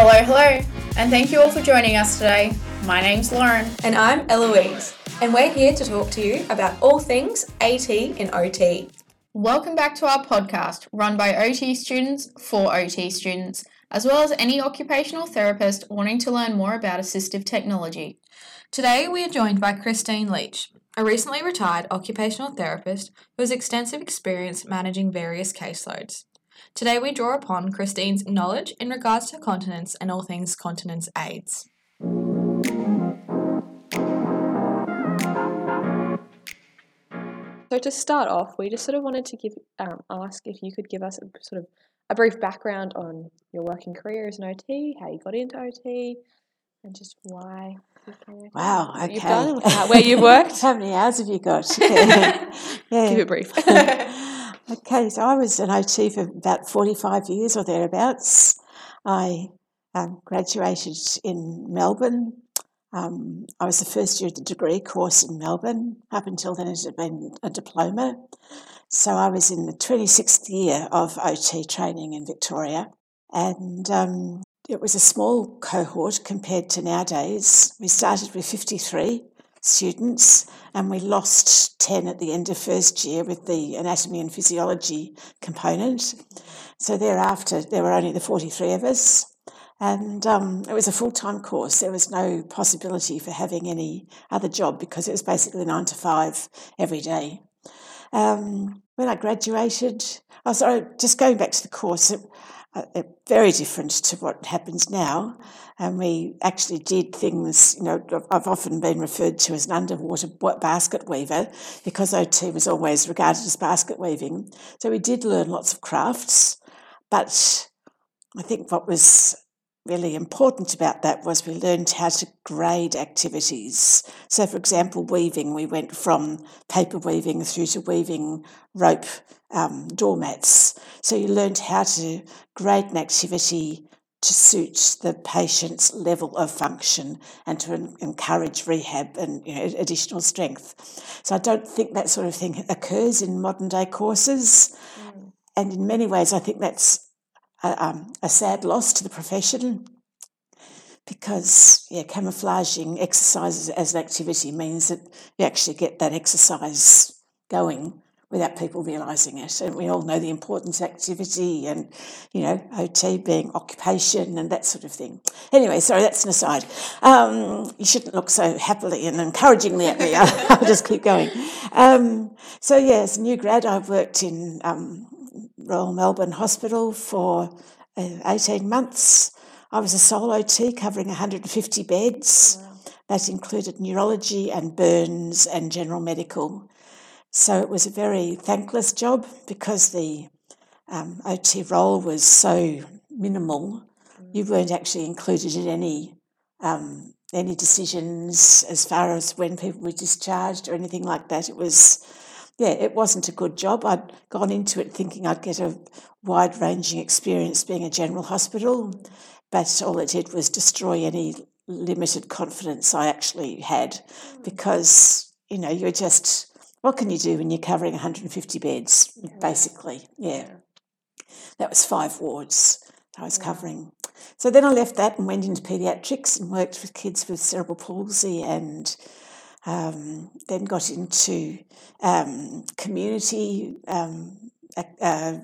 Hello, hello, and thank you all for joining us today. My name's Lauren. And I'm Eloise, and we're here to talk to you about all things AT and OT. Welcome back to our podcast run by OT students for OT students, as well as any occupational therapist wanting to learn more about assistive technology. Today we are joined by Christine Leech, a recently retired occupational therapist who has extensive experience managing various caseloads. Today we draw upon Christine's knowledge in regards to continence and all things continence aids. So to start off, we just sort of wanted to give um, ask if you could give us a sort of a brief background on your working career as an OT, how you got into OT, and just why. you came into Wow, what okay. You've done where you worked. How many hours have you got? yeah. Keep it brief. okay, so I was an OT for about 45 years or thereabouts. I um, graduated in Melbourne. Um, I was the first year of the degree course in Melbourne. Up until then, it had been a diploma. So I was in the 26th year of OT training in Victoria. And um, it was a small cohort compared to nowadays. We started with 53 students and we lost 10 at the end of first year with the anatomy and physiology component. So thereafter, there were only the 43 of us. And um, it was a full time course. There was no possibility for having any other job because it was basically nine to five every day. Um, when I graduated, oh, sorry, just going back to the course, it, Uh, uh, very different to what happens now. And we actually did things, you know, I've- I've often been referred to as an underwater basket weaver because OT was always regarded as basket weaving. So we did learn lots of crafts, but I think what was really important about that was we learned how to grade activities. So, for example, weaving, we went from paper weaving through to weaving rope um, doormats. So, you learned how to grade an activity to suit the patient's level of function and to en- encourage rehab and you know, additional strength. So, I don't think that sort of thing occurs in modern day courses. And in many ways, I think that's a, um, a sad loss to the profession because yeah, camouflaging exercises as an activity means that you actually get that exercise going without people realising it. And we all know the importance of activity and, you know, OT being occupation and that sort of thing. Anyway, sorry, that's an aside. Um, you shouldn't look so happily and encouragingly at me. I'll, I'll just keep going. Um, so, yeah, as a new grad, I've worked in um, Royal Melbourne Hospital for uh, 18 months. I was a sole OT covering 150 beds. That included neurology and burns and general medical. So it was a very thankless job because the um, OT role was so minimal. You weren't actually included in any um, any decisions as far as when people were discharged or anything like that. It was yeah, it wasn't a good job. I'd gone into it thinking I'd get a wide ranging experience being a general hospital, but all it did was destroy any limited confidence I actually had hmm. because, you know, you're just, what can you do when you're covering 150 beds, basically? Yeah. That was five wards I was covering. So then I left that and went into paediatrics and worked with kids with cerebral palsy and um, then got into um, community um, uh,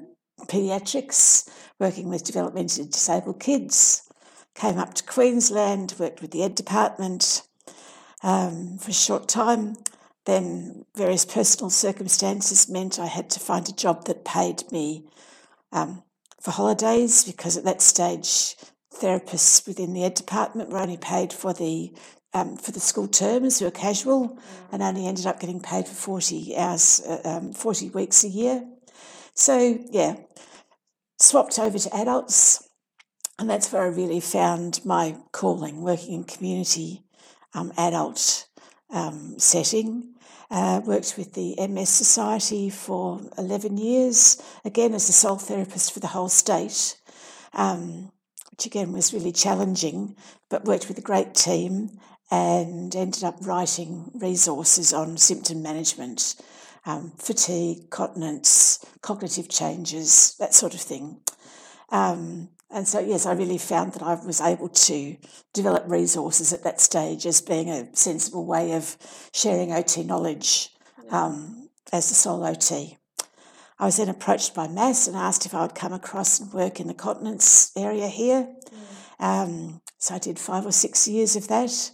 paediatrics, working with developmentally disabled kids. Came up to Queensland, worked with the Ed Department um, for a short time. Then various personal circumstances meant I had to find a job that paid me um, for holidays because at that stage therapists within the ed department were only paid for the um, for the school terms who were casual and only ended up getting paid for 40 hours uh, um, 40 weeks a year. So yeah swapped over to adults and that's where I really found my calling working in community um, adult um, setting. Uh, worked with the MS Society for 11 years, again as a sole therapist for the whole state, um, which again was really challenging, but worked with a great team and ended up writing resources on symptom management, um, fatigue, continence, cognitive changes, that sort of thing. Um, and so, yes, I really found that I was able to develop resources at that stage as being a sensible way of sharing OT knowledge um, as the sole OT. I was then approached by MASS and asked if I would come across and work in the continence area here. Um, so I did five or six years of that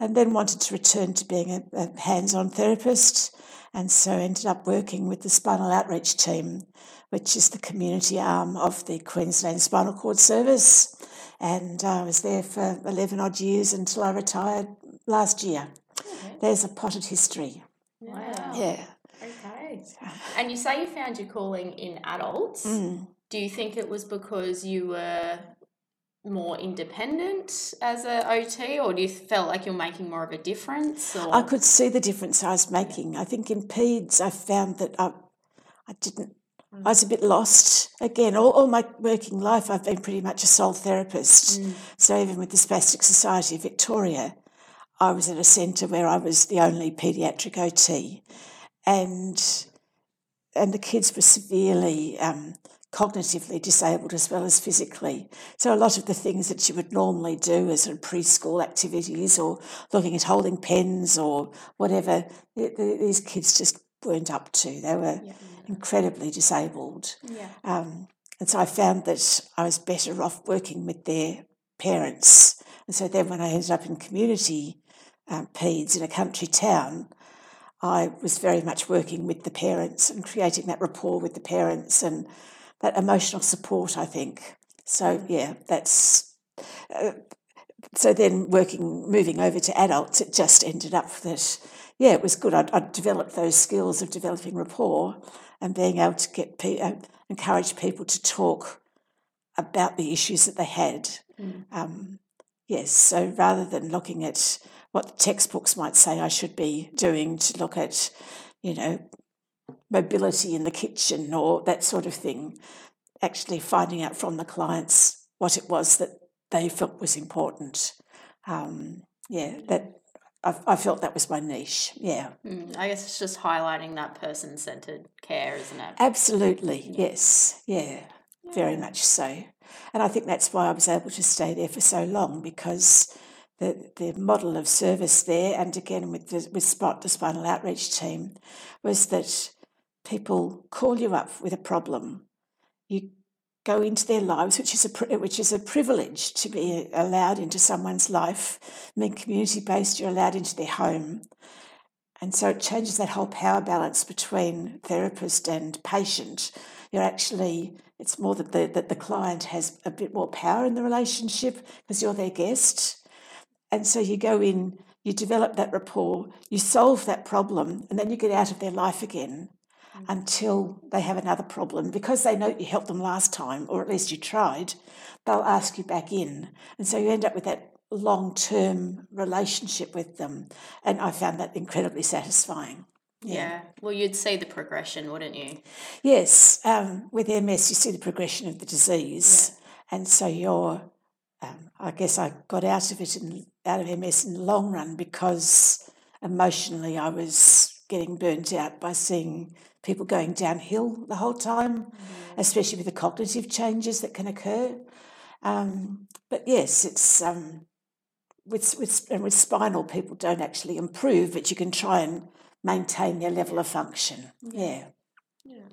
and then wanted to return to being a, a hands on therapist. And so ended up working with the spinal outreach team which is the community arm of the Queensland Spinal Cord Service. And I was there for 11 odd years until I retired last year. Okay. There's a potted history. Wow. Yeah. Okay. And you say you found your calling in adults. Mm. Do you think it was because you were more independent as a OT, or do you felt like you're making more of a difference? Or? I could see the difference I was making. I think in PEDS, I found that I, I didn't I was a bit lost. Again, all, all my working life, I've been pretty much a sole therapist. Mm. So even with the Spastic Society of Victoria, I was at a centre where I was the only paediatric OT, and and the kids were severely um, cognitively disabled as well as physically. So a lot of the things that you would normally do as sort of preschool activities or looking at holding pens or whatever, these kids just weren't up to. They were. Yeah incredibly disabled. Yeah. Um, and so I found that I was better off working with their parents. And so then when I ended up in community um, PEDS in a country town, I was very much working with the parents and creating that rapport with the parents and that emotional support, I think. So, mm. yeah, that's. Uh, so then working, moving over to adults, it just ended up that, yeah, it was good. I'd, I'd developed those skills of developing rapport and being able to get pe- uh, encourage people to talk about the issues that they had. Mm. Um, yes, so rather than looking at what the textbooks might say I should be doing to look at, you know, mobility in the kitchen or that sort of thing, actually finding out from the clients what it was that they felt was important. Um, yeah, that I, I felt that was my niche. Yeah. Mm, I guess it's just highlighting that person centered care, isn't it? Absolutely. Yeah. Yes. Yeah, yeah. Very much so. And I think that's why I was able to stay there for so long because the, the model of service there, and again with the, with Spot, the spinal outreach team, was that people call you up with a problem. You go into their lives, which is a which is a privilege to be allowed into someone's life. I mean, community based, you're allowed into their home, and so it changes that whole power balance between therapist and patient. You're actually it's more that the that the client has a bit more power in the relationship because you're their guest, and so you go in. You develop that rapport, you solve that problem, and then you get out of their life again until they have another problem. Because they know you helped them last time, or at least you tried, they'll ask you back in. And so you end up with that long term relationship with them. And I found that incredibly satisfying. Yeah. yeah. Well, you'd see the progression, wouldn't you? Yes. Um, with MS, you see the progression of the disease. Yeah. And so you're, um, I guess I got out of it in, out of MS in the long run because emotionally I was getting burnt out by seeing people going downhill the whole time, mm. especially with the cognitive changes that can occur. Um, but yes, it's um, with with and with spinal people don't actually improve, but you can try and maintain their level of function. Yeah. Yeah.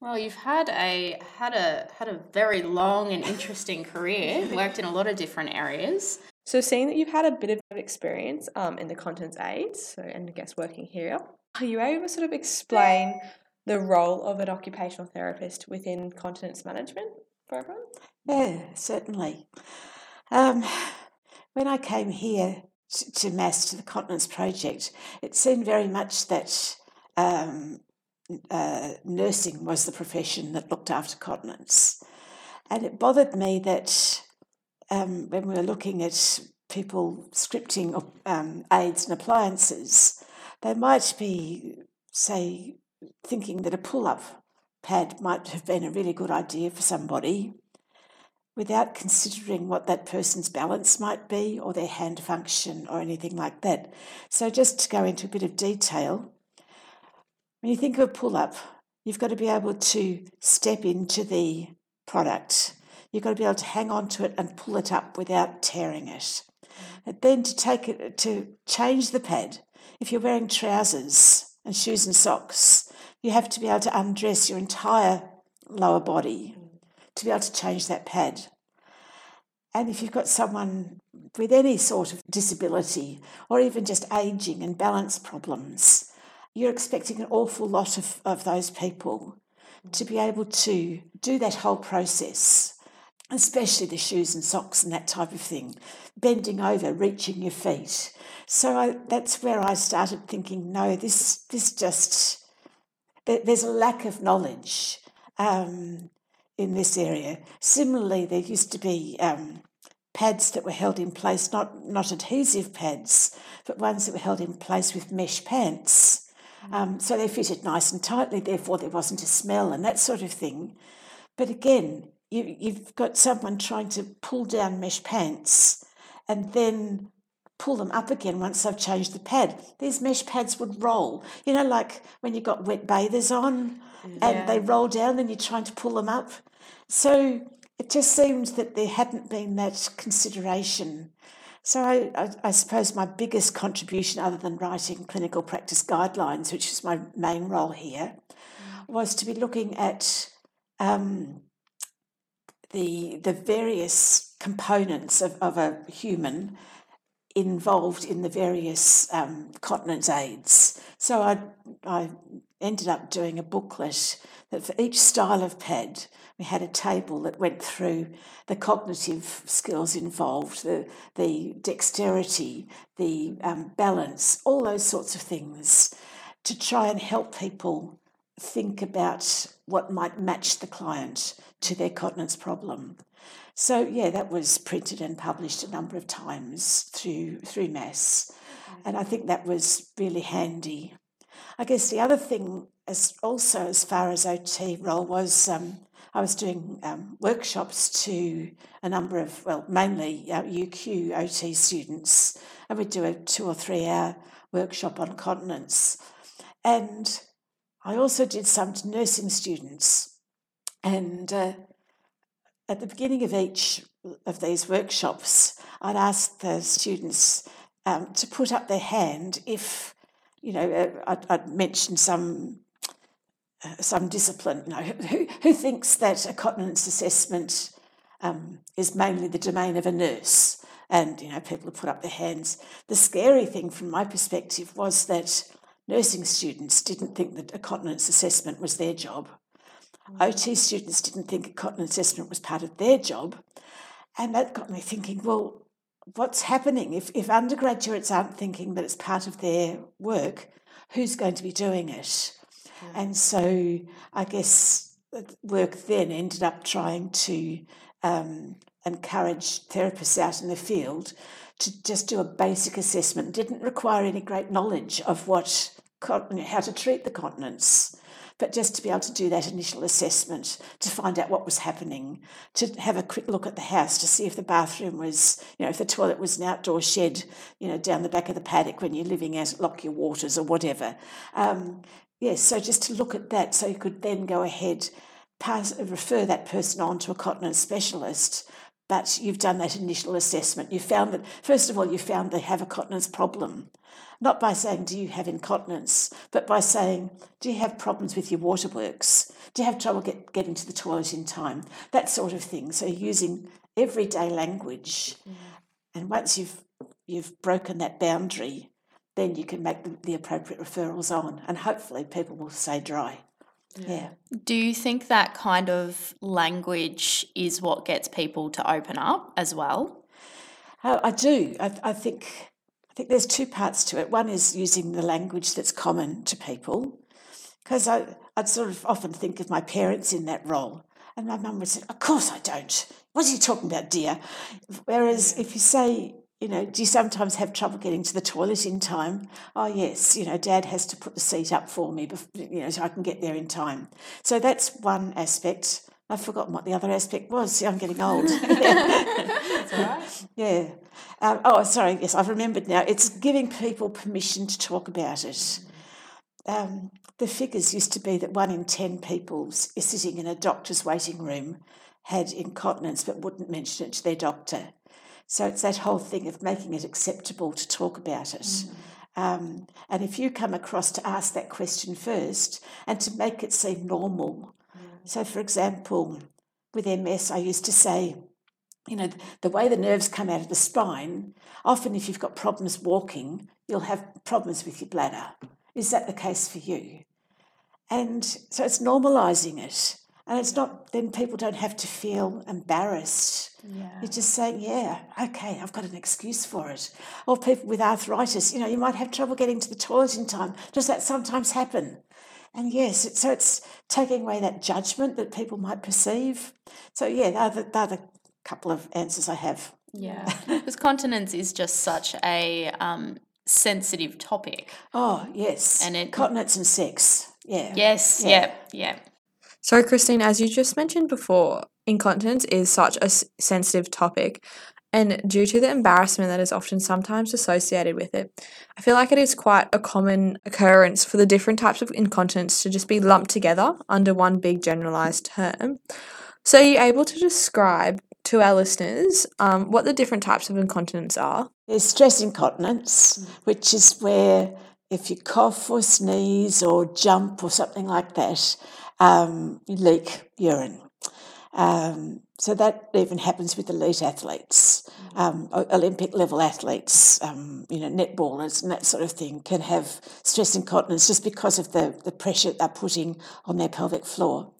Well, you've had a had a had a very long and interesting career. Worked in a lot of different areas. So, seeing that you've had a bit of experience um, in the Continence aids, so and I guess working here, are you able to sort of explain the role of an occupational therapist within continence management for everyone? Yeah, certainly. Um, when I came here to, to MASS, to the Continence Project, it seemed very much that um, uh, nursing was the profession that looked after continence. And it bothered me that um, when we were looking at people scripting um, aids and appliances, they might be, say, thinking that a pull up pad might have been a really good idea for somebody without considering what that person's balance might be or their hand function or anything like that. So, just to go into a bit of detail, when you think of a pull up, you've got to be able to step into the product. you've got to be able to hang on to it and pull it up without tearing it. Mm. And then to take it to change the pad, if you're wearing trousers and shoes and socks, you have to be able to undress your entire lower body to be able to change that pad. And if you've got someone with any sort of disability or even just aging and balance problems, you're expecting an awful lot of, of those people to be able to do that whole process, especially the shoes and socks and that type of thing, bending over, reaching your feet. So I, that's where I started thinking, no, this this just there's a lack of knowledge um, in this area. Similarly, there used to be um, pads that were held in place, not not adhesive pads, but ones that were held in place with mesh pants. Um, so they fitted nice and tightly, therefore there wasn't a smell and that sort of thing. But again, you, you've got someone trying to pull down mesh pants and then pull them up again once they've changed the pad. These mesh pads would roll. You know, like when you've got wet bathers on yeah. and they roll down and you're trying to pull them up. So it just seemed that there hadn't been that consideration so I, I, I, suppose my biggest contribution, other than writing clinical practice guidelines, which is my main role here, mm. was to be looking at um, the the various components of, of a human involved in the various um, aids. So I I ended up doing a booklet that for each style of pad we had a table that went through the cognitive skills involved, the, the dexterity, the um, balance, all those sorts of things to try and help people think about what might match the client to their continence problem. So yeah, that was printed and published a number of times through through MASS, and I think that was really handy. I guess the other thing, as also as far as OT role, was um, I was doing um, workshops to a number of, well, mainly uh, UQ OT students, and we'd do a two or three hour workshop on continence. And I also did some to nursing students. And uh, at the beginning of each of these workshops, I'd ask the students um, to put up their hand if, you know, uh, I'd, I'd mentioned some uh, some discipline. You know, who, who thinks that a continence assessment um, is mainly the domain of a nurse? And you know, people put up their hands. The scary thing, from my perspective, was that nursing students didn't think that a continence assessment was their job. OT students didn't think a continence assessment was part of their job, and that got me thinking. Well, what's happening if, if undergraduates aren't thinking that it's part of their work? Who's going to be doing it? And so I guess work then ended up trying to um, encourage therapists out in the field to just do a basic assessment. Didn't require any great knowledge of what how to treat the continence, but just to be able to do that initial assessment to find out what was happening, to have a quick look at the house to see if the bathroom was, you know, if the toilet was an outdoor shed, you know, down the back of the paddock when you're living out Lockyer Waters or whatever. Um, Yes, so just to look at that, so you could then go ahead, pass, refer that person on to a continence specialist. But you've done that initial assessment. You found that, first of all, you found they have a continence problem. Not by saying, Do you have incontinence? but by saying, Do you have problems with your waterworks? Do you have trouble get, getting to the toilet in time? That sort of thing. So using everyday language. Mm. And once you've, you've broken that boundary, then you can make the, the appropriate referrals on, and hopefully people will stay dry. Yeah. Do you think that kind of language is what gets people to open up as well? Oh, I do. I, I think I think there's two parts to it. One is using the language that's common to people, because I I'd sort of often think of my parents in that role, and my mum would say, "Of course I don't. What are you talking about, dear?" Whereas if you say you know, do you sometimes have trouble getting to the toilet in time? Oh, yes, you know, dad has to put the seat up for me, you know, so I can get there in time. So that's one aspect. I've forgotten what the other aspect was. See, I'm getting old. that's all right. Yeah. Um, oh, sorry. Yes, I've remembered now. It's giving people permission to talk about it. Um, the figures used to be that one in 10 people sitting in a doctor's waiting room had incontinence but wouldn't mention it to their doctor. So it's that whole thing of making it acceptable to talk about it. Mm. Um, and if you come across to ask that question first and to make it seem normal. Mm. So, for example, with MS, I used to say, you know, the way the nerves come out of the spine, often if you've got problems walking, you'll have problems with your bladder. Is that the case for you? And so it's normalising it. And it's not, then people don't have to feel embarrassed. Yeah. You're just saying, yeah, okay, I've got an excuse for it. Or people with arthritis, you know, you might have trouble getting to the toilet in time. Does that sometimes happen? And yes, it, so it's taking away that judgment that people might perceive. So, yeah, they're the, they're the couple of answers I have. Yeah, because continence is just such a um, sensitive topic. Oh, yes. And it, continence and sex. Yeah. Yes, yeah, yeah. yeah. So, Christine, as you just mentioned before, incontinence is such a sensitive topic, and due to the embarrassment that is often sometimes associated with it, I feel like it is quite a common occurrence for the different types of incontinence to just be lumped together under one big generalized term. So, are you able to describe to our listeners um, what the different types of incontinence are? There's stress incontinence, which is where if you cough or sneeze or jump or something like that, um, leak urine. Um, so that even happens with elite athletes, um, Olympic level athletes, um, you know, netballers and that sort of thing can have stress incontinence just because of the, the pressure they're putting on their pelvic floor.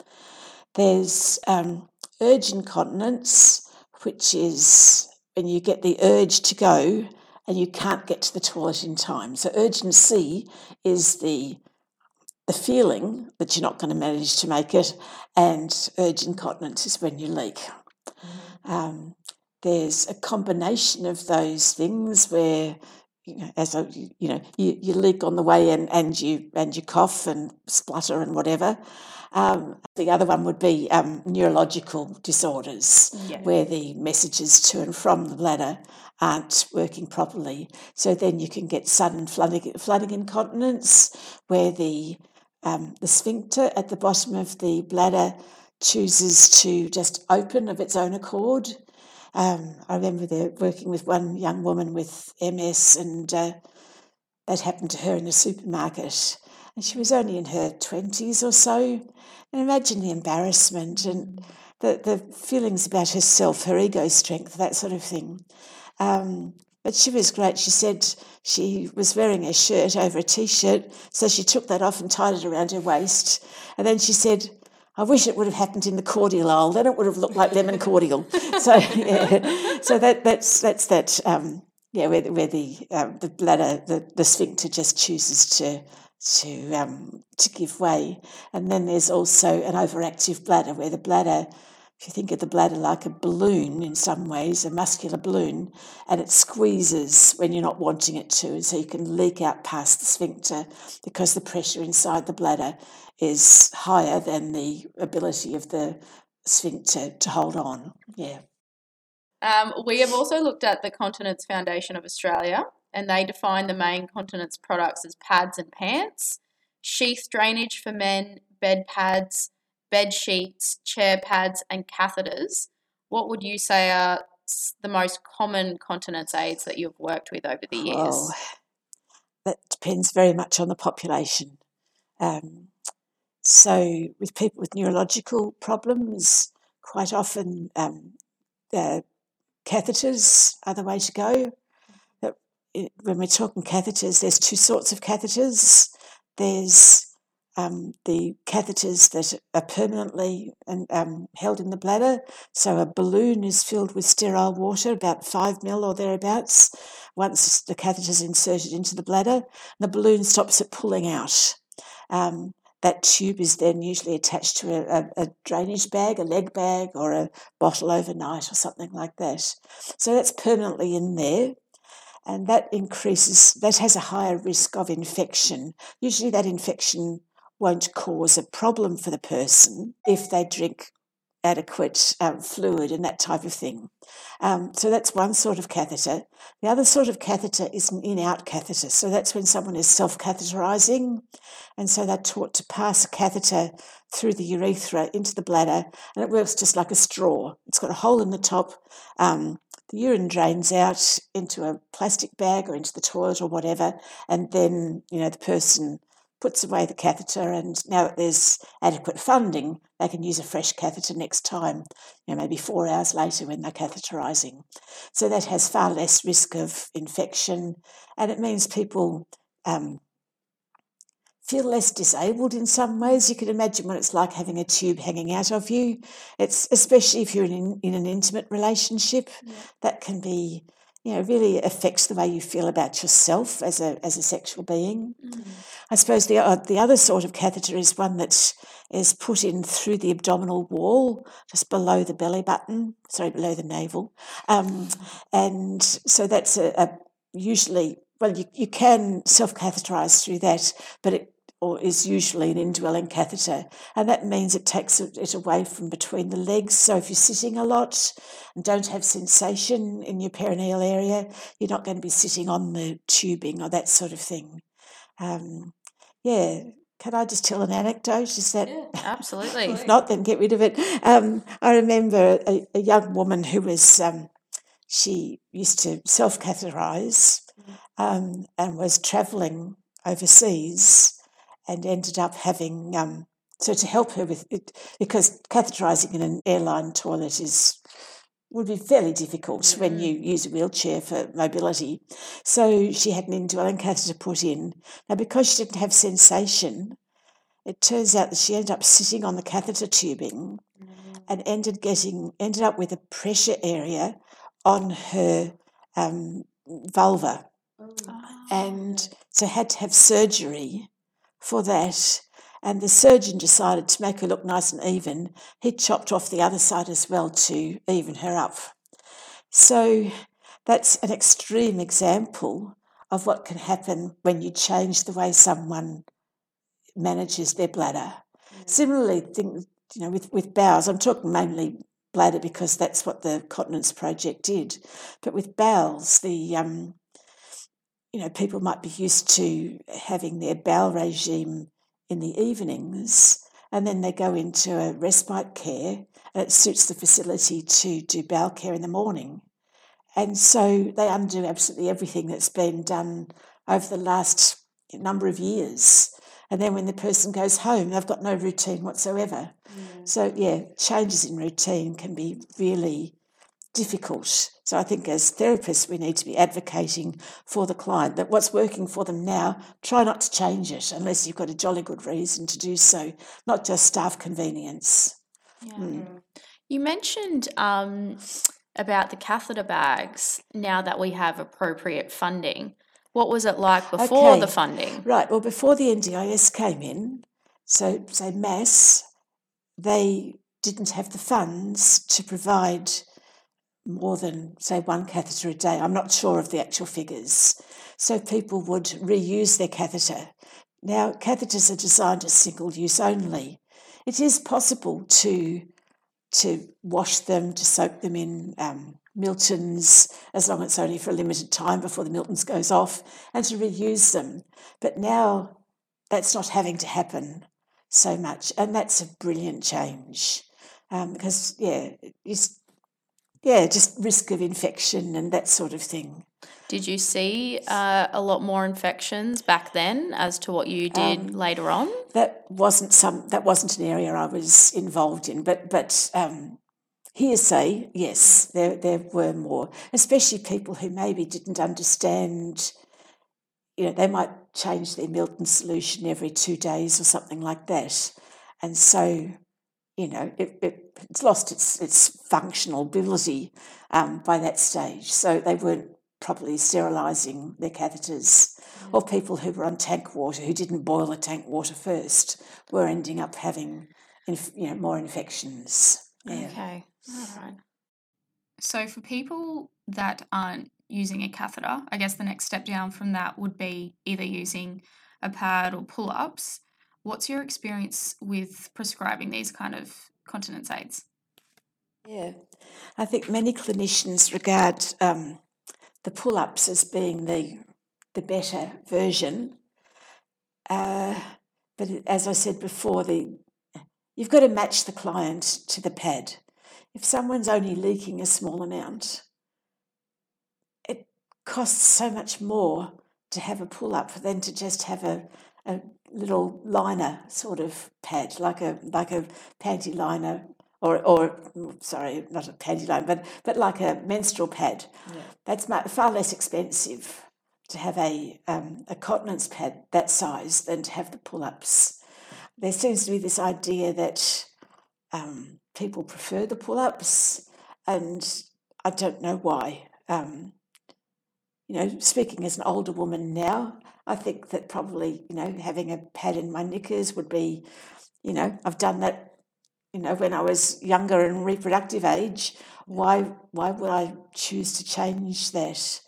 There's um, urge incontinence, which is when you get the urge to go and you can't get to the toilet in time. So urgency is the the feeling that you're not going to manage to make it, and urge incontinence is when you leak. Mm-hmm. Um, there's a combination of those things where you know, as a, you know, you, you leak on the way and, and you and you cough and splutter and whatever. Um, the other one would be um, neurological disorders, yeah. where the messages to and from the bladder aren't working properly. So then you can get sudden flooding, flooding incontinence, where the um, the sphincter at the bottom of the bladder chooses to just open of its own accord. Um, I remember working with one young woman with MS, and uh, that happened to her in the supermarket. And she was only in her 20s or so. And imagine the embarrassment and the, the feelings about herself, her ego strength, that sort of thing. Um, but she was great. She said she was wearing a shirt over a t shirt, so she took that off and tied it around her waist. And then she said, I wish it would have happened in the cordial aisle. Then it would have looked like lemon cordial. so, yeah. so that, that's that's that. Um, yeah, where, where the um, the bladder, the, the sphincter just chooses to to um, to give way, and then there's also an overactive bladder where the bladder if you think of the bladder like a balloon in some ways, a muscular balloon, and it squeezes when you're not wanting it to, and so you can leak out past the sphincter because the pressure inside the bladder is higher than the ability of the sphincter to hold on. Yeah. Um, we have also looked at the Continence Foundation of Australia, and they define the main continence products as pads and pants, sheath drainage for men, bed pads bed sheets, chair pads, and catheters, what would you say are the most common continence aids that you've worked with over the years? Oh, that depends very much on the population. Um, so, with people with neurological problems, quite often um, catheters are the way to go. But when we're talking catheters, there's two sorts of catheters. There's um, the catheters that are permanently um, held in the bladder. So a balloon is filled with sterile water, about five mil or thereabouts. Once the catheter is inserted into the bladder, the balloon stops it pulling out. Um, that tube is then usually attached to a, a, a, drainage bag, a leg bag, or a bottle overnight, or something like that. So that's permanently in there. And that increases, that has a higher risk of infection. Usually, that infection won't cause a problem for the person if they drink adequate um, fluid and that type of thing. Um, so that's one sort of catheter. The other sort of catheter is an in out catheter. So that's when someone is self catheterizing. And so they're taught to pass a catheter through the urethra into the bladder, and it works just like a straw. It's got a hole in the top. Um, the urine drains out into a plastic bag or into the toilet or whatever, and then you know the person puts away the catheter, and now that there's adequate funding, they can use a fresh catheter next time, you know, maybe four hours later when they're catheterising. So that has far less risk of infection, and it means people um, feel less disabled in some ways. You can imagine what it's like having a tube hanging out of you. It's especially if you're in, in an intimate relationship, yeah. that can be, you know, really affects the way you feel about yourself as a as a sexual being. Mm. I suppose the uh, the other sort of catheter is one that is put in through the abdominal wall, just below the belly button, sorry, below the navel, um, and so that's a, a usually well, you, you can self catheterize through that, but it or is usually an indwelling catheter, and that means it takes it away from between the legs. So if you're sitting a lot and don't have sensation in your perineal area, you're not going to be sitting on the tubing or that sort of thing. Um, yeah, can I just tell an anecdote? Is that yeah, absolutely? if not, then get rid of it. Um, I remember a, a, young woman who was um, she used to self catheterize mm. um, and was travelling overseas and ended up having um, so to help her with it because catheterizing in an airline toilet is would be fairly difficult mm-hmm. when you use a wheelchair for mobility. So she had an indwelling catheter put in. Now, because she didn't have sensation, it turns out that she ended up sitting on the catheter tubing mm-hmm. and ended getting ended up with a pressure area on her um, vulva, oh. and so had to have surgery for that. And the surgeon decided to make her look nice and even. He chopped off the other side as well to even her up. So that's an extreme example of what can happen when you change the way someone manages their bladder. Mm. Similarly, things, you know, with, with bowels, I'm talking mainly bladder because that's what the Continence Project did. But with bowels, the um, you know, people might be used to having their bowel regime in the evenings and then they go into a respite care and it suits the facility to do bowel care in the morning. And so they undo absolutely everything that's been done over the last number of years. And then when the person goes home, they've got no routine whatsoever. Mm. So, yeah, changes in routine can be really difficult. So I think as therapists, we need to be advocating for the client that what's working for them now, try not to change it unless you've got a jolly good reason to do so, not just staff convenience. Yeah. Mm. You mentioned um, about the catheter bags now that we have appropriate funding. What was it like before okay. the funding? Right. Well, before the NDIS came in, so say MASS, they didn't have the funds to provide more than, say, one catheter a day. I'm not sure of the actual figures. So people would reuse their catheter. Now, catheters are designed as single use only. It is possible to, to wash them, to soak them in um, Milton's, as long as it's only for a limited time before the Milton's goes off, and to reuse them. But now that's not having to happen so much, and that's a brilliant change. Um, because yeah, it's yeah, just risk of infection and that sort of thing. Did you see uh, a lot more infections back then as to what you did um, later on? That wasn't some. That wasn't an area I was involved in, but but um, hearsay, yes, there there were more, especially people who maybe didn't understand. You know, they might change their Milton solution every two days or something like that, and so you know, it, it, it's lost its, its functional ability um, by that stage. So they weren't properly sterilising their catheters. Mm. Or people who were on tank water who didn't boil the tank water first were ending up having, inf- you know, more infections. Yeah. Okay, all right. So for people that aren't using a catheter, I guess the next step down from that would be either using a pad or pull ups. What's your experience with prescribing these kind of continence aids? Yeah, I think many clinicians regard um, the pull-ups as being the the better version. Uh, but as I said before, the you've got to match the client to the pad. If someone's only leaking a small amount, it costs so much more to have a pull-up than to just have a, a little liner sort of pad, like a like a panty liner or or sorry, not a panty liner, but but like a menstrual pad. Yeah. That's far less expensive to have a um, a continence pad that size than to have the pull ups. There seems to be this idea that um, people prefer the pull ups, and I don't know why. Um, you know, speaking as an older woman now, I think that probably you know having a pad in my knickers would be, you know, I've done that. You know, when I was younger and reproductive age, why why would I choose to change that?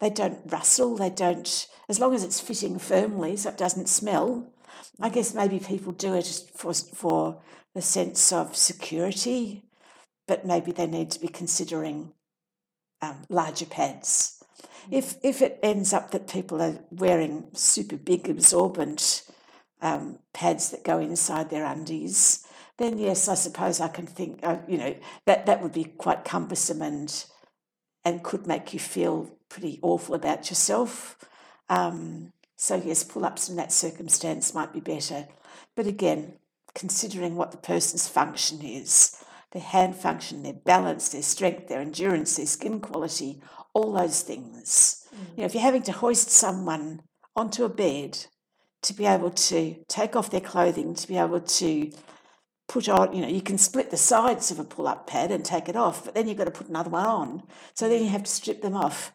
They don't rustle, they don't, as long as it's fitting firmly so it doesn't smell. I guess maybe people do it for, for the sense of security, but maybe they need to be considering um, larger pads. If, if it ends up that people are wearing super big absorbent um, pads that go inside their undies, then yes, I suppose I can think, uh, you know, that, that would be quite cumbersome and and could make you feel pretty awful about yourself. Um, so, yes, pull ups in that circumstance might be better. But again, considering what the person's function is their hand function, their balance, their strength, their endurance, their skin quality, all those things. Mm. You know, if you're having to hoist someone onto a bed to be able to take off their clothing, to be able to put on, you know, you can split the sides of a pull up pad and take it off, but then you've got to put another one on. So then you have to strip them off.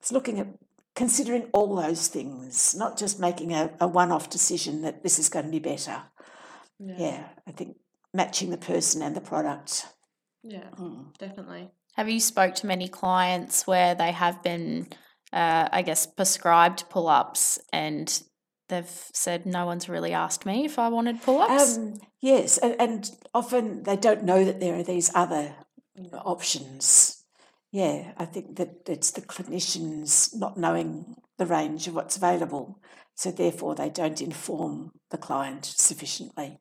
It's looking at considering all those things, not just making a, a one off decision that this is going to be better. Yeah. yeah. I think matching the person and the product. Yeah, mm. definitely. Have you spoke to many clients where they have been, uh, I guess, prescribed pull ups and they've said no one's really asked me if I wanted pull ups? Um, yes, and, and, often they don't know that there are these other options. Yeah, I think that it's the clinicians not knowing the range of what's available, so therefore they don't inform the client sufficiently.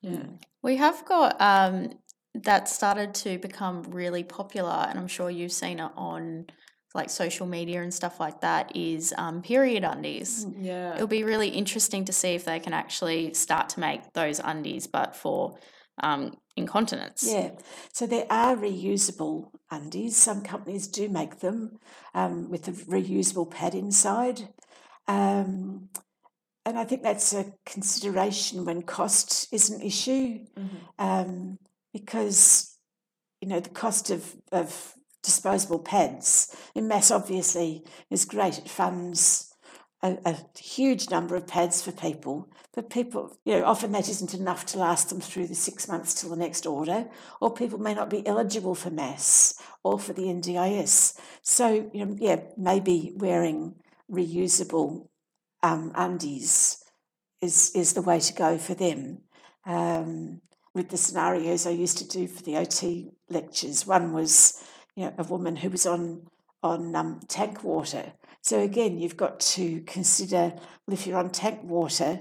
Yeah. Mm. We have got um, that started to become really popular, and I'm sure you've seen it on like social media and stuff like that is um, period undies. Mm, yeah. It'll be really interesting to see if they can actually start to make those undies, but for um, incontinence. Yeah. So there are reusable undies. Some companies do make them um, with a reusable pad inside. Um, and I think that's a consideration when cost is an issue mm-hmm. Um, because, you know, the cost of, of disposable pads. in MASS obviously is great. It funds a, a, huge number of pads for people, but people, you know, often that isn't enough to last them through the six months till the next order, or people may not be eligible for MASS or for the NDIS. So, you know, yeah, maybe wearing reusable um, undies is is the way to go for them. Um, with the scenarios I used to do for the OT lectures, one was you know, a woman who was on on um, tank water. So again, you've got to consider well, if you're on tank water,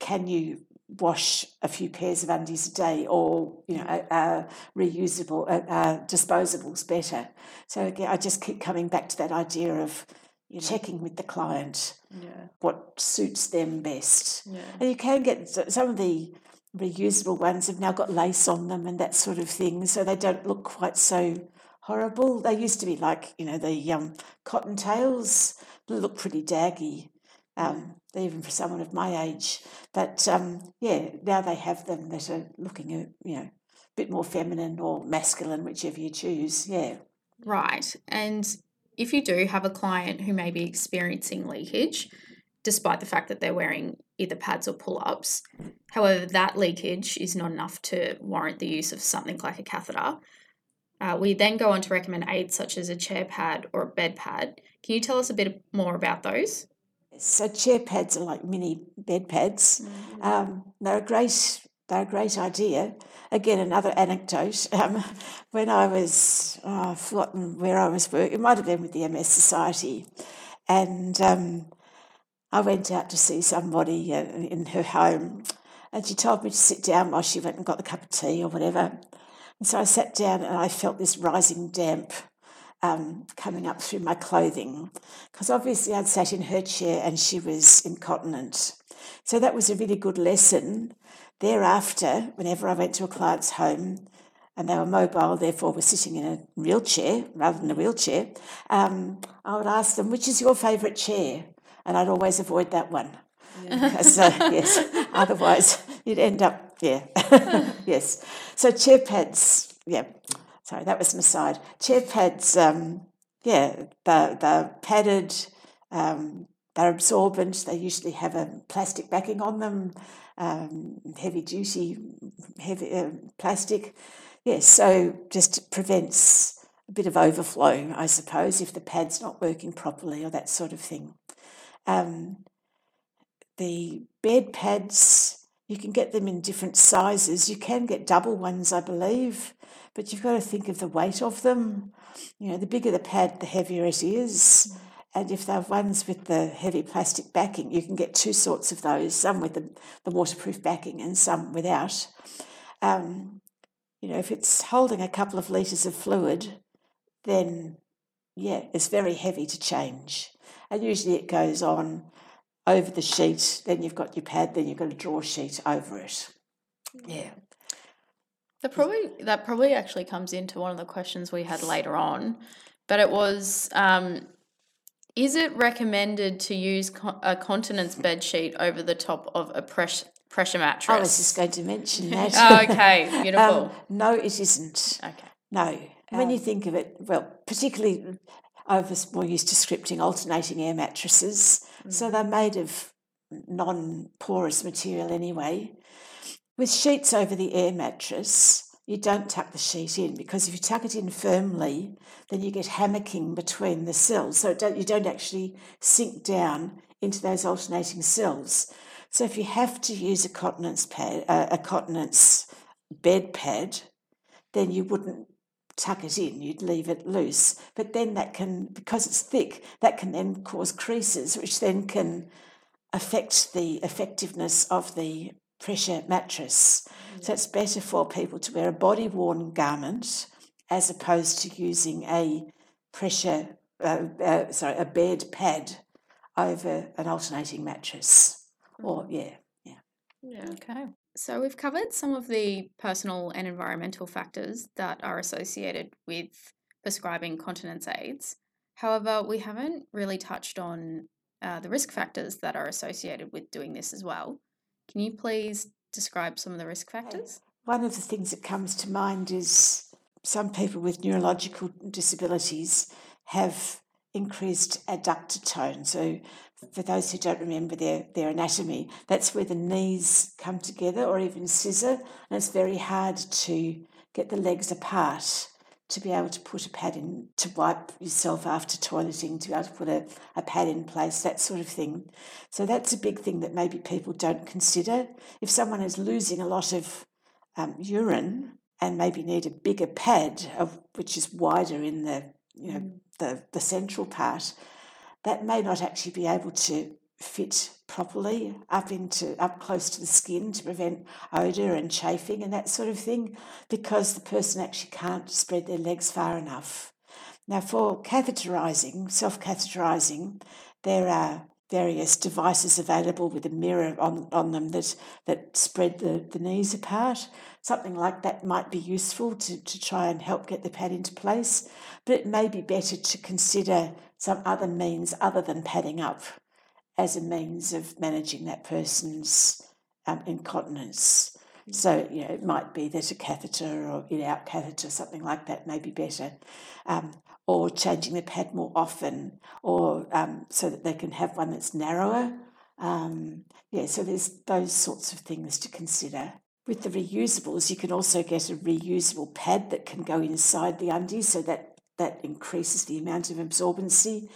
can you wash a few pairs of undies a day, or you know, reusable, uh, disposables better. So again, I just keep coming back to that idea of you know, checking with the client yeah. what suits them best. Yeah. And you can get some of the reusable ones have now got lace on them and that sort of thing, so they don't look quite so horrible. They used to be like, you know, the um, cotton tails look pretty daggy, um, even for someone of my age. But um, yeah, now they have them that are looking, you know, a bit more feminine or masculine, whichever you choose. Yeah. Right. And if you do have a client who may be experiencing leakage, despite the fact that they're wearing either pads or pull ups. However, that leakage is not enough to warrant the use of something like a catheter. Uh, we then go on to recommend aids such as a chair pad or a bed pad. Can you tell us a bit more about those? So, chair pads are like mini bed pads. Mm-hmm. Um, they're a great they're a great idea. Again, another anecdote. Um, when I was, oh, I've forgotten where I was working, it might have been with the MS Society, and um, I went out to see somebody uh, in her home, and she told me to sit down while she went and got a cup of tea or whatever. And so I sat down and I felt this rising damp um, coming up through my clothing because obviously I'd sat in her chair and she was incontinent. So that was a really good lesson. Thereafter, whenever I went to a client's home and they were mobile, therefore were sitting in a wheelchair rather than a wheelchair, um, I would ask them, which is your favourite chair? And I'd always avoid that one. Yeah. so, yes, otherwise you'd end up, yeah, yes. So chair pads, yeah, sorry, that was an aside. Chair pads, um, yeah, they're, they're padded, um, they're absorbent, they usually have a plastic backing on them, um, heavy duty, heavy uh, plastic. Yes, so just prevents a bit of overflow, I suppose, if the pad's not working properly or that sort of thing. Um, the bed pads, you can get them in different sizes. You can get double ones, I believe, but you've got to think of the weight of them. You know, the bigger the pad, the heavier it is. And if they're ones with the heavy plastic backing, you can get two sorts of those, some with the, the waterproof backing and some without. Um, you know, if it's holding a couple of litres of fluid, then yeah, it's very heavy to change. And usually it goes on over the sheet, then you've got your pad, then you've got a draw sheet over it. Yeah. That probably that probably actually comes into one of the questions we had later on, but it was um, is it recommended to use a continence bed sheet over the top of a press, pressure mattress? I was just going to mention that. oh, okay, beautiful. Um, no, it isn't. Okay. No. When you think of it, well, particularly I was more used to scripting alternating air mattresses, mm. so they're made of non porous material anyway. With sheets over the air mattress, you don't tuck the sheet in because if you tuck it in firmly, then you get hammocking between the cells. So don't, you don't actually sink down into those alternating cells. So if you have to use a continence pad, uh, a continence bed pad, then you wouldn't tuck it in, you'd leave it loose. But then that can, because it's thick, that can then cause creases, which then can affect the effectiveness of the pressure mattress. Mm. So it's better for people to wear a body worn garment as opposed to using a pressure, uh, uh, sorry, a bed pad over an alternating mattress. Mm. Or, yeah, yeah. Yeah, okay. So, we've covered some of the personal and environmental factors that are associated with prescribing continence aids. However, we haven't really touched on uh, the risk factors that are associated with doing this as well. Can you please describe some of the risk factors? One of the things that comes to mind is some people with neurological disabilities have increased adductor tone. So for those who don't remember their, their anatomy, that's where the knees come together or even scissor, and it's very hard to get the legs apart to be able to put a pad in, to wipe yourself after toileting, to be able to put a, a pad in place, that sort of thing. So that's a big thing that maybe people don't consider. If someone is losing a lot of um, urine and maybe need a bigger pad, of, which is wider in the, you know, mm. The, the central part, that may not actually be able to fit properly up into up close to the skin to prevent odor and chafing and that sort of thing because the person actually can't spread their legs far enough now for catheterizing self-catheterizing there are various devices available with a mirror on, on them that, that spread the, the knees apart. Something like that might be useful to, to try and help get the pad into place, but it may be better to consider some other means other than padding up as a means of managing that person's um, incontinence. Mm. So, you know, it might be that a catheter or in out catheter, something like that, may be better. Um, or changing the pad more often, or um, so that they can have one that's narrower. Um, yeah, so there's those sorts of things to consider. With the reusables, you can also get a reusable pad that can go inside the undies, so that that increases the amount of absorbency.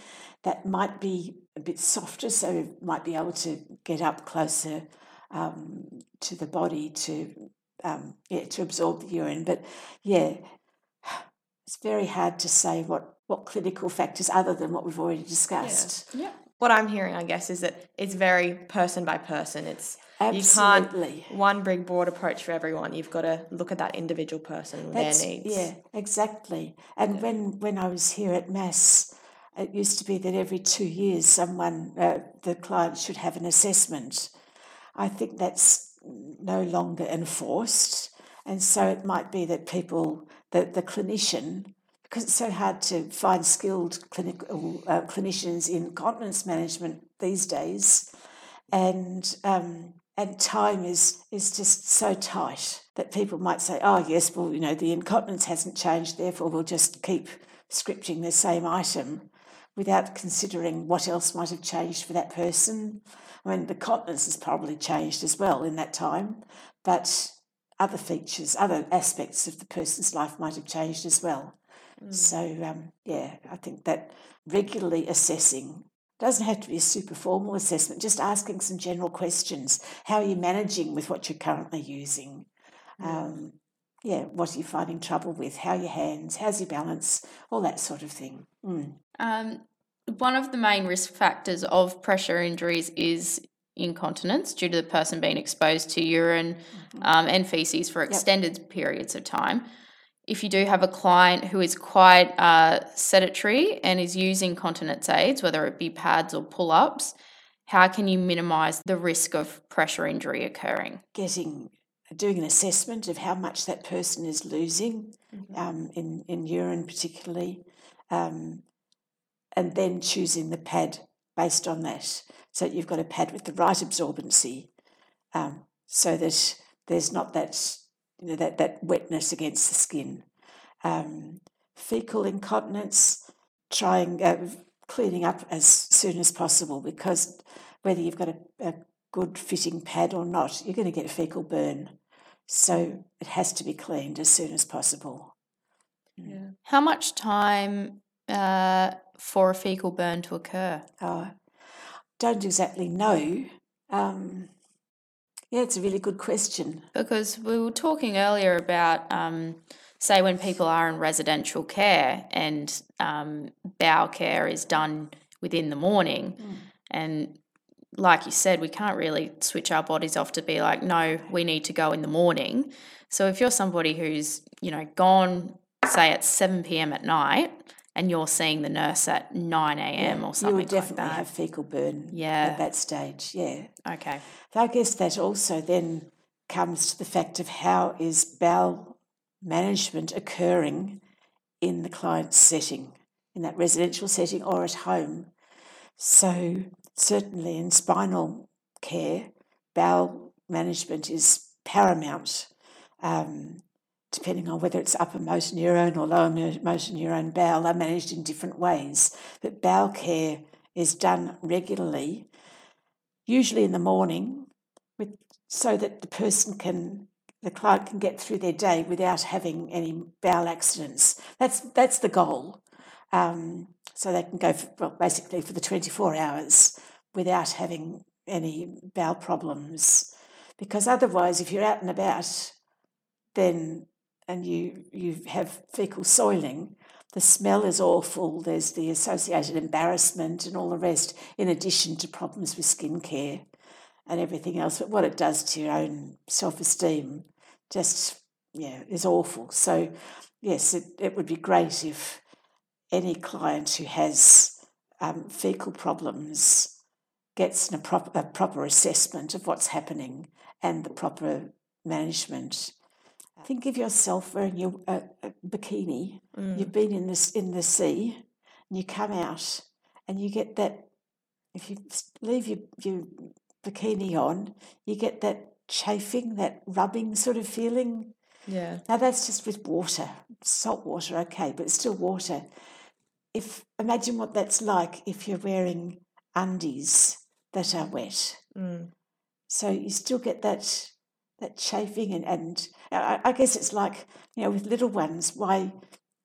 That might be a bit softer, so it might be able to get up closer um, to the body to um, yeah to absorb the urine. But yeah, it's very hard to say what what clinical factors other than what we've already discussed. Yeah. What I'm hearing, I guess, is that it's very person by person. It's Absolutely. you can't one big broad approach for everyone. You've got to look at that individual person and That's- their needs. Yeah, exactly. And Yeah. when when I was here at MASS, it used to be that every two years someone uh, the client should have an assessment. I think that's no longer enforced, and so it might be that people, that the clinician, because it's so hard to find skilled clinical uh, clinicians in continence management these days, and um, and time is is just so tight that people might say, oh yes, well you know the incontinence hasn't changed, therefore we'll just keep scripting the same item, without considering what else might have changed for that person. I mean, the continence has probably changed as well in that time, but other features, other aspects of the person's life might have changed as well. So um, yeah, I think that regularly assessing doesn't have to be a super formal assessment. Just asking some general questions: How are you managing with what you're currently using? Um, yeah, what are you finding trouble with? How are your hands? How's your balance? All that sort of thing. Mm. Um, one of the main risk factors of pressure injuries is incontinence due to the person being exposed to urine um, and feces for extended periods of time. If you do have a client who is quite uh, sedentary and is using continence aids, whether it be pads or pull ups, how can you minimise the risk of pressure injury occurring? Getting doing an assessment of how much that person is losing um, in in urine, particularly, um, and then choosing the pad based on that. So you've got a pad with the right absorbency, um, so that there's not that you know that that wetness against the skin. Um, fecal incontinence, trying uh, cleaning up as soon as possible because whether you've got a, a good fitting pad or not, you're going to get a fecal burn. So it has to be cleaned as soon as possible. Yeah. How much time uh, for a fecal burn to occur? Uh, don't exactly know. Um, yeah, it's a really good question. Because we were talking earlier about, um, say, when people are in residential care and um, bowel care is done within the morning. And like you said, we can't really switch our bodies off to be like, no, we need to go in the morning. So if you're somebody who's, you know, gone, say, at 7 p.m. at night and you're seeing the nurse at 9 a.m. or something. you would definitely like that. have fecal burn Yeah. at that stage. Yeah. Okay. I guess that also then comes to the fact of how is bowel management occurring in the client's setting, in that residential setting or at home. So, certainly in spinal care, bowel management is paramount, um, depending on whether it's upper motor neurone or lower mo- motor neurone bowel, are managed in different ways. But bowel care is done regularly, usually in the morning, with, so that the person can, the client can get through their day without having any bowel accidents. That's, that's the goal. Um, so they can go, for, well, basically for the 24 hours without having any bowel problems. Because otherwise, if you're out and about, then and you you have fecal soiling, the smell is awful. There's the associated embarrassment and all the rest, in addition to problems with skin care and everything else. But what it does to your own self esteem, just yeah, is awful. So yes, it, it would be great if any client who has um, fecal problems gets a, a proper assessment of what's happening and the proper management. Think of yourself wearing your uh, a bikini. You've been in this in the sea, and you come out, and you get that. If you leave your your bikini on, you get that chafing, that rubbing sort of feeling. Yeah. Now that's just with water, salt water, okay, but it's still water. If imagine what that's like if you're wearing undies that are wet. Mm. So you still get that that chafing and, and I, I guess it's like, you know, with little ones, why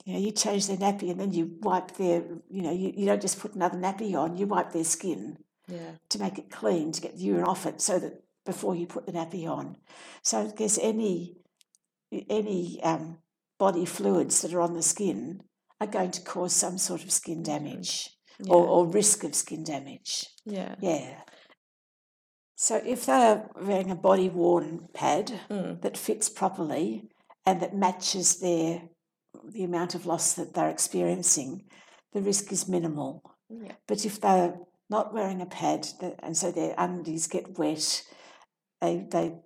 you know, you change their nappy and then you wipe their you know, you, you don't just put another nappy on, you wipe their skin Yeah. to make it clean, to get the urine off it so that before you put the nappy on. So I guess any any um, body fluids that are on the skin are going to cause some sort of skin damage Yeah. or, or risk of skin damage. yeah. Yeah. So if they're wearing a body worn pad Mm. that fits properly and that matches their the amount of loss that they're experiencing, the risk is minimal. Yeah. But if they're not wearing a pad and so their undies get wet, they they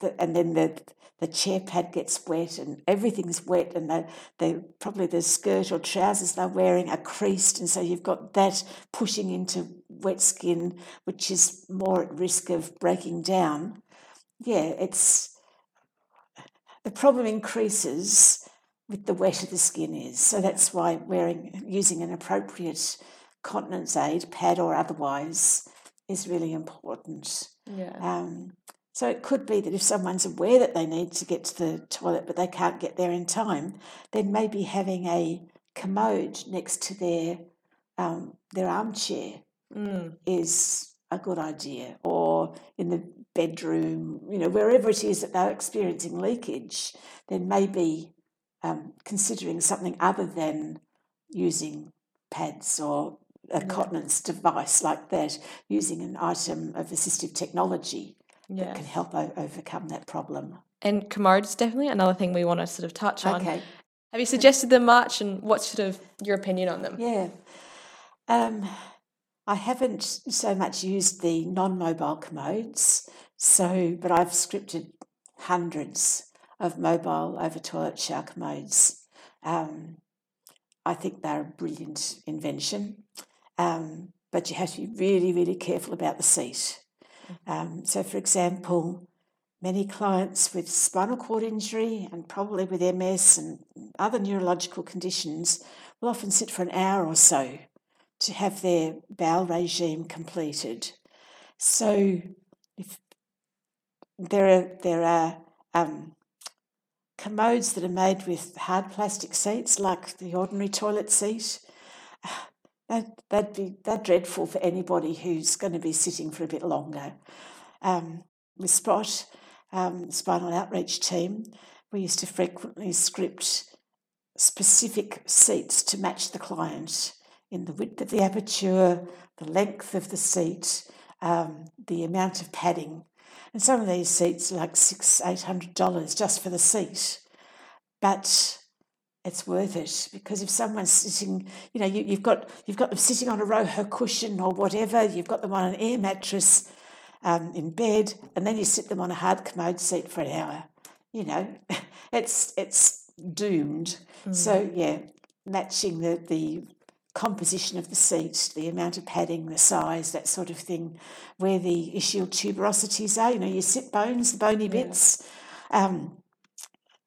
the, and then the the chair pad gets wet and everything's wet and they they probably the skirt or trousers they're wearing are creased and so you've got that pushing into wet skin which is more at risk of breaking down. Yeah, it's the problem increases with the wetter the skin is. So that's why wearing using an appropriate continence aid, pad or otherwise, is really important. Yeah. Um, so it could be that if someone's aware that they need to get to the toilet but they can't get there in time, then maybe having a commode next to their um, their armchair Mm. is a good idea, or in the bedroom, you know, wherever it is that they're experiencing leakage, then maybe um, considering something other than using pads or a Yeah. continence device like that, using an item of assistive technology Yeah. that can help o- overcome that problem. And commode is definitely another thing we want to sort of touch on. Okay. Have you suggested them much, and what's sort of your opinion on them? Yeah. Um, I haven't so much used the non-mobile commodes, so but I've scripted hundreds of mobile over toilet shower commodes. Um, I think they're a brilliant invention, um, but you have to be really, really careful about the seat. Um, so, for example, many clients with spinal cord injury and probably with MS and other neurological conditions will often sit for an hour or so to have their bowel regime completed. So, if there are there are um, commodes that are made with hard plastic seats, like the ordinary toilet seat. That, that'd be that dreadful for anybody who's going to be sitting for a bit longer. Um, with SPOT, um, Spinal Outreach team, we used to frequently script specific seats to match the client in the width of the aperture, the length of the seat, um, the amount of padding. And some of these seats are like six, eight hundred dollars just for the seat. But it's worth it because if someone's sitting, you know, you, you've got you've got them sitting on a ROHO cushion or whatever, you've got them on an air mattress um, in bed, and then you sit them on a hard commode seat for an hour. You know, it's it's doomed. So yeah, matching the the composition of the seat, the amount of padding, the size, that sort of thing, where the ischial tuberosities are, you know, your sit bones, the bony bits. Um,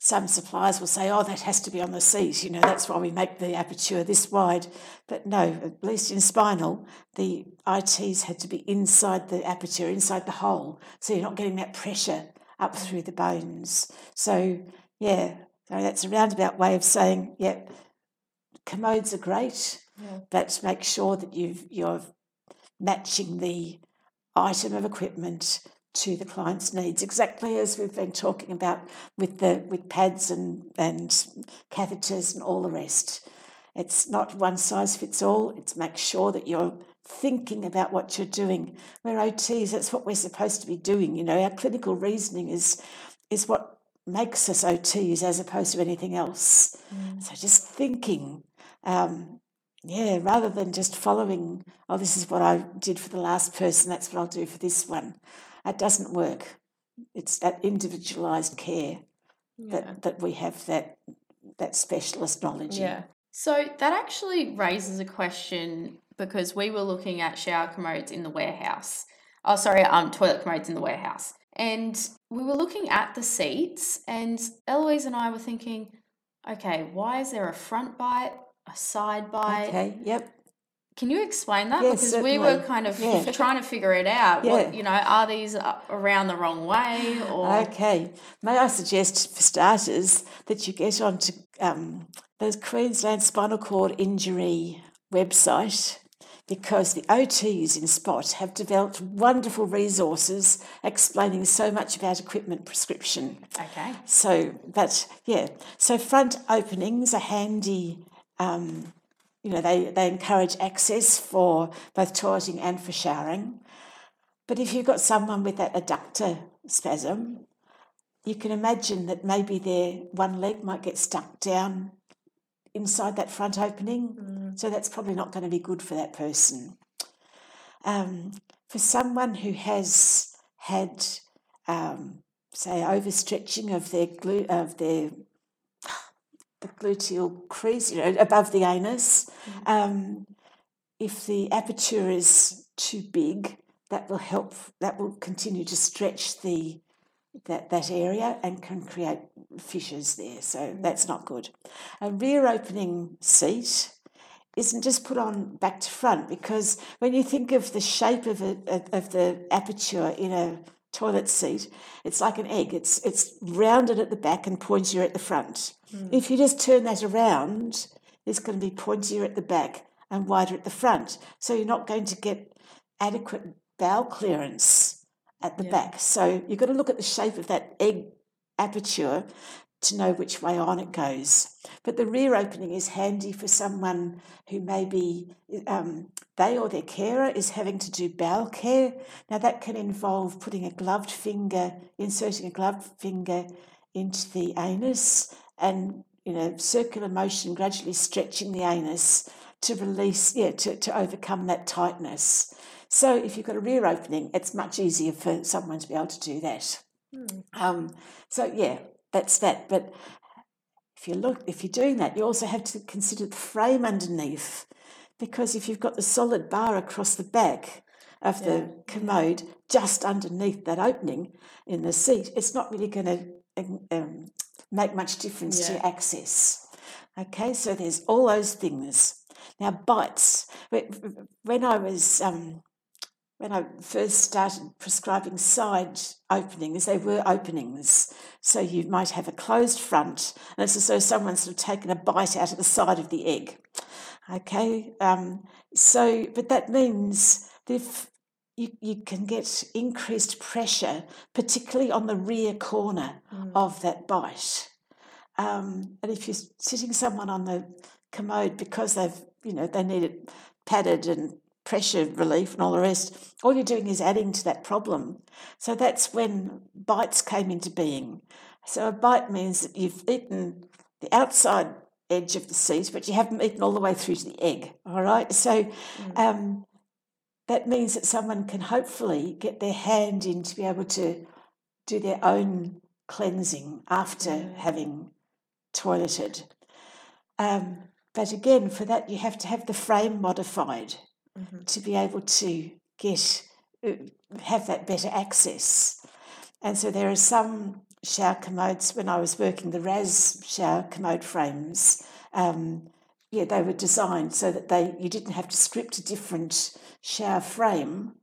some suppliers will say, oh, that has to be on the seat, you know, that's why we make the aperture this wide. But no, at least in spinal, the ITs had to be inside the aperture, inside the hole, so you're not getting that pressure up through the bones. So, yeah, so that's a roundabout way of saying, yeah, commodes are great, Yeah. but make sure that you've, you're matching the item of equipment to the client's needs, exactly as we've been talking about with the with pads and, and catheters and all the rest. It's not one size fits all. It's make sure that you're thinking about what you're doing. We're OTs, that's what we're supposed to be doing. You know, our clinical reasoning is is what makes us OTs as opposed to anything else. So just thinking, um, yeah, rather than just following, oh, this is what I did for the last person, that's what I'll do for this one. It doesn't work. It's that individualised care Yeah. that, that we have that that specialist knowledge in. Yeah. So that actually raises a question because we were looking at shower commodes in the warehouse. Oh, sorry, um, toilet commodes in the warehouse. And we were looking at the seats, and Eloise and I were thinking, okay, why is there a front bite, a side bite? Okay, yep. Can you explain that? Yes, because we were kind of Yeah. trying to figure it out. Yeah. What, you know, are these around the wrong way or? Okay. May I suggest, for starters, that you get onto um, the Queensland Spinal Cord Injury website. because the OTs in SPOT have developed wonderful resources explaining so much about equipment prescription. Okay. So, but yeah, so front openings are handy. Um, you know, they, they encourage access for both toileting and for showering. But if you've got someone with that adductor spasm, you can imagine that maybe their one leg might get stuck down inside that front opening. So that's probably not going to be good for that person. Um, for someone who has had, um, say, overstretching of their glu- of their the gluteal crease, you know, above the anus, um, if the aperture is too big, that will help. That will continue to stretch the that that area and can create fissures there. So that's not good. A rear opening seat isn't just put on back to front because when you think of the shape of a, of the aperture in a toilet seat, it's like an egg. It's it's rounded at the back and pointier at the front. Hmm. If you just turn that around, it's going to be pointier at the back and wider at the front. So you're not going to get adequate bowel clearance at the back. So you've got to look at the shape of that egg aperture to know which way on it goes. But the rear opening is handy for someone who maybe um, they or their carer is having to do bowel care. Now that can involve putting a gloved finger, inserting a gloved finger into the anus and you know circular motion gradually stretching the anus to release yeah to, to overcome that tightness so if you've got a rear opening it's much easier for someone to be able to do that um, so yeah that's that. But if you look if you're doing that you also have to consider the frame underneath because if you've got the solid bar across the back of the commode just underneath that opening in the seat it's not really going to um, make much difference to Yeah. your access. Okay so there's all those things. Now bites. When i was um, when I first started prescribing side openings, they were openings. So you might have a closed front, and it's as though someone's sort of taken a bite out of the side of the egg. Okay, um, so but that means that if you, you can get increased pressure, particularly on the rear corner of that bite. Um, and if you're sitting someone on the commode because they've, you know, they need it padded and pressure relief and all the rest, all you're doing is adding to that problem. So that's when bites came into being. So a bite means that you've eaten the outside edge of the seat, but you haven't eaten all the way through to the egg. All right. So um, that means that someone can hopefully get their hand in to be able to do their own cleansing after having toileted. Um, but again, for that, you have to have the frame modified to be able to get uh, have that better access. And so there are some shower commodes. When I was working the Raz shower commode frames, um, yeah, they were designed so that they you didn't have to script a different shower frame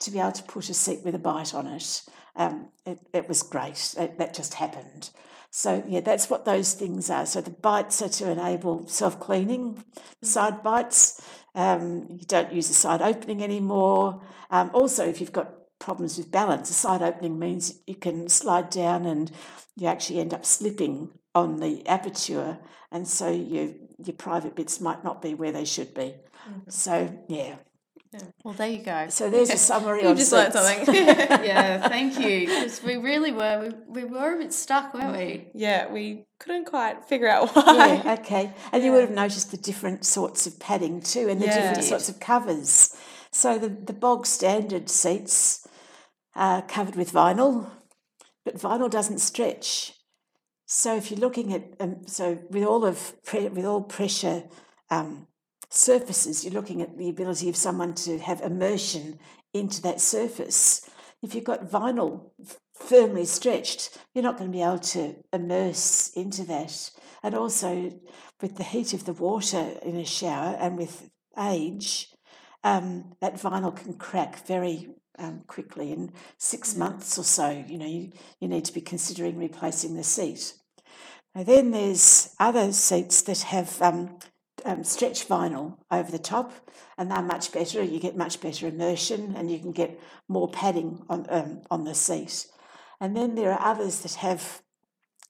to be able to put a seat with a bite on it. Um, it, it was great. That, that just happened. So yeah, that's what those things are. So the bites are to enable self cleaning. Side bites, um, you don't use the side opening anymore. Um, also, if you've got problems with balance, a side opening means you can slide down and you actually end up slipping on the aperture, and so your your private bits might not be where they should be. So yeah. Well, there you go. So there's a summary You on just learnt seats. something. yeah, thank you. Because we really were, we, we were a bit stuck, weren't we? yeah, we couldn't quite figure out why. Yeah, okay. And you would have noticed the different sorts of padding too and the Yeah. different sorts of covers. So the, the bog standard seats are covered with vinyl, but vinyl doesn't stretch. So if you're looking at um, so with all of pre- with all pressure um, surfaces, you're looking at the ability of someone to have immersion into that surface. If you've got vinyl firmly stretched, you're not going to be able to immerse into that. And also, with the heat of the water in a shower and with age, um, that vinyl can crack very um, quickly. In six months or so, you know, you, you need to be considering replacing the seat. Now, then there's other seats that have um, um, stretch vinyl over the top, and they're much better. You get much better immersion, and you can get more padding on um, on the seat. And then there are others that have,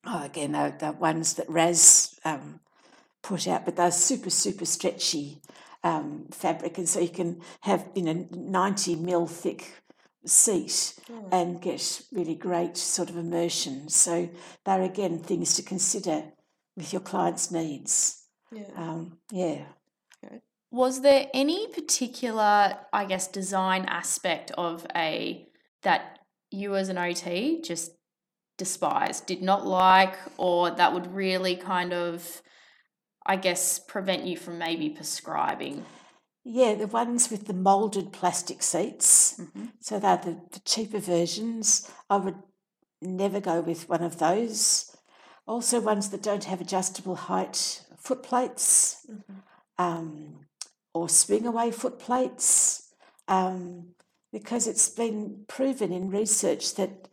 oh, again, they're ones that Raz um, put out, but they're super super stretchy um, fabric, and so you can have you know ninety mil thick seat Oh. and get really great sort of immersion. So they're again things to consider with your client's needs. Yeah. Um, yeah. Was there any particular, I guess, design aspect of a that you as an OT just despised, did not like, or that would really kind of, I guess, prevent you from maybe prescribing? Yeah, the ones with the moulded plastic seats. Mhm. So they're the, the cheaper versions. I would never go with one of those. Also, ones that don't have adjustable height foot plates um, or swing away foot plates, um, because it's been proven in research that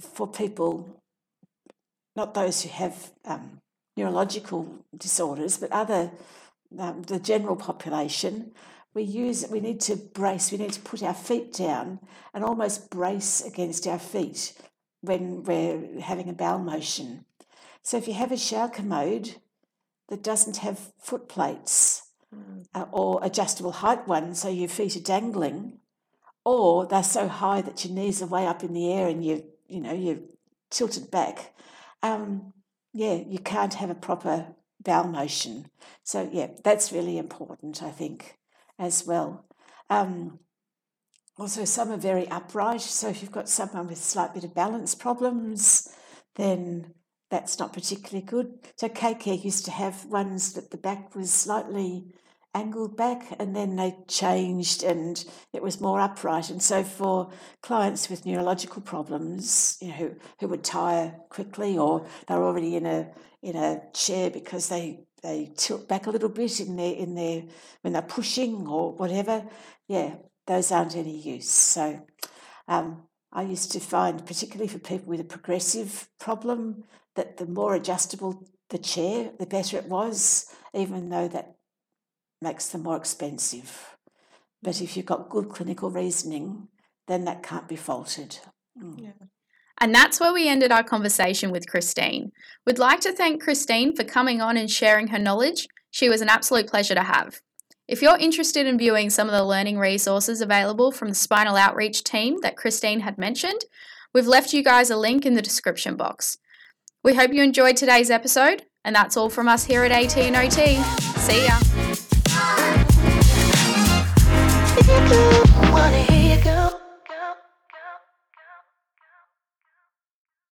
for people, not those who have um, neurological disorders, but other um, the general population, we use we need to brace. We need to put our feet down and almost brace against our feet when we're having a bowel motion. So if you have a shower commode that doesn't have foot plates uh, or adjustable height ones, so your feet are dangling, or they're so high that your knees are way up in the air and you you know you're tilted back. Um, yeah, you can't have a proper bowel motion. So yeah, that's really important, I think, as well. Um, also, some are very upright. So if you've got someone with slight bit of balance problems, then that's not particularly good. So KK used to have ones that the back was slightly angled back and then they changed and it was more upright. And so for clients with neurological problems, you know, who, who would tire quickly or they're already in a in a chair because they they tilt back a little bit in their in their when they're pushing or whatever, yeah, those aren't any use. So um, I used to find, particularly for people with a progressive problem, that the more adjustable the chair, the better it was, even though that makes them more expensive. But if you've got good clinical reasoning, then that can't be faulted. Mm. And that's where we ended our conversation with Christine. We'd like to thank Christine for coming on and sharing her knowledge. She was an absolute pleasure to have. If you're interested in viewing some of the learning resources available from the Spinal Outreach team that Christine had mentioned, we've left you guys a link in the description box. We hope you enjoyed today's episode, and that's all from us here at AT and OT. See ya.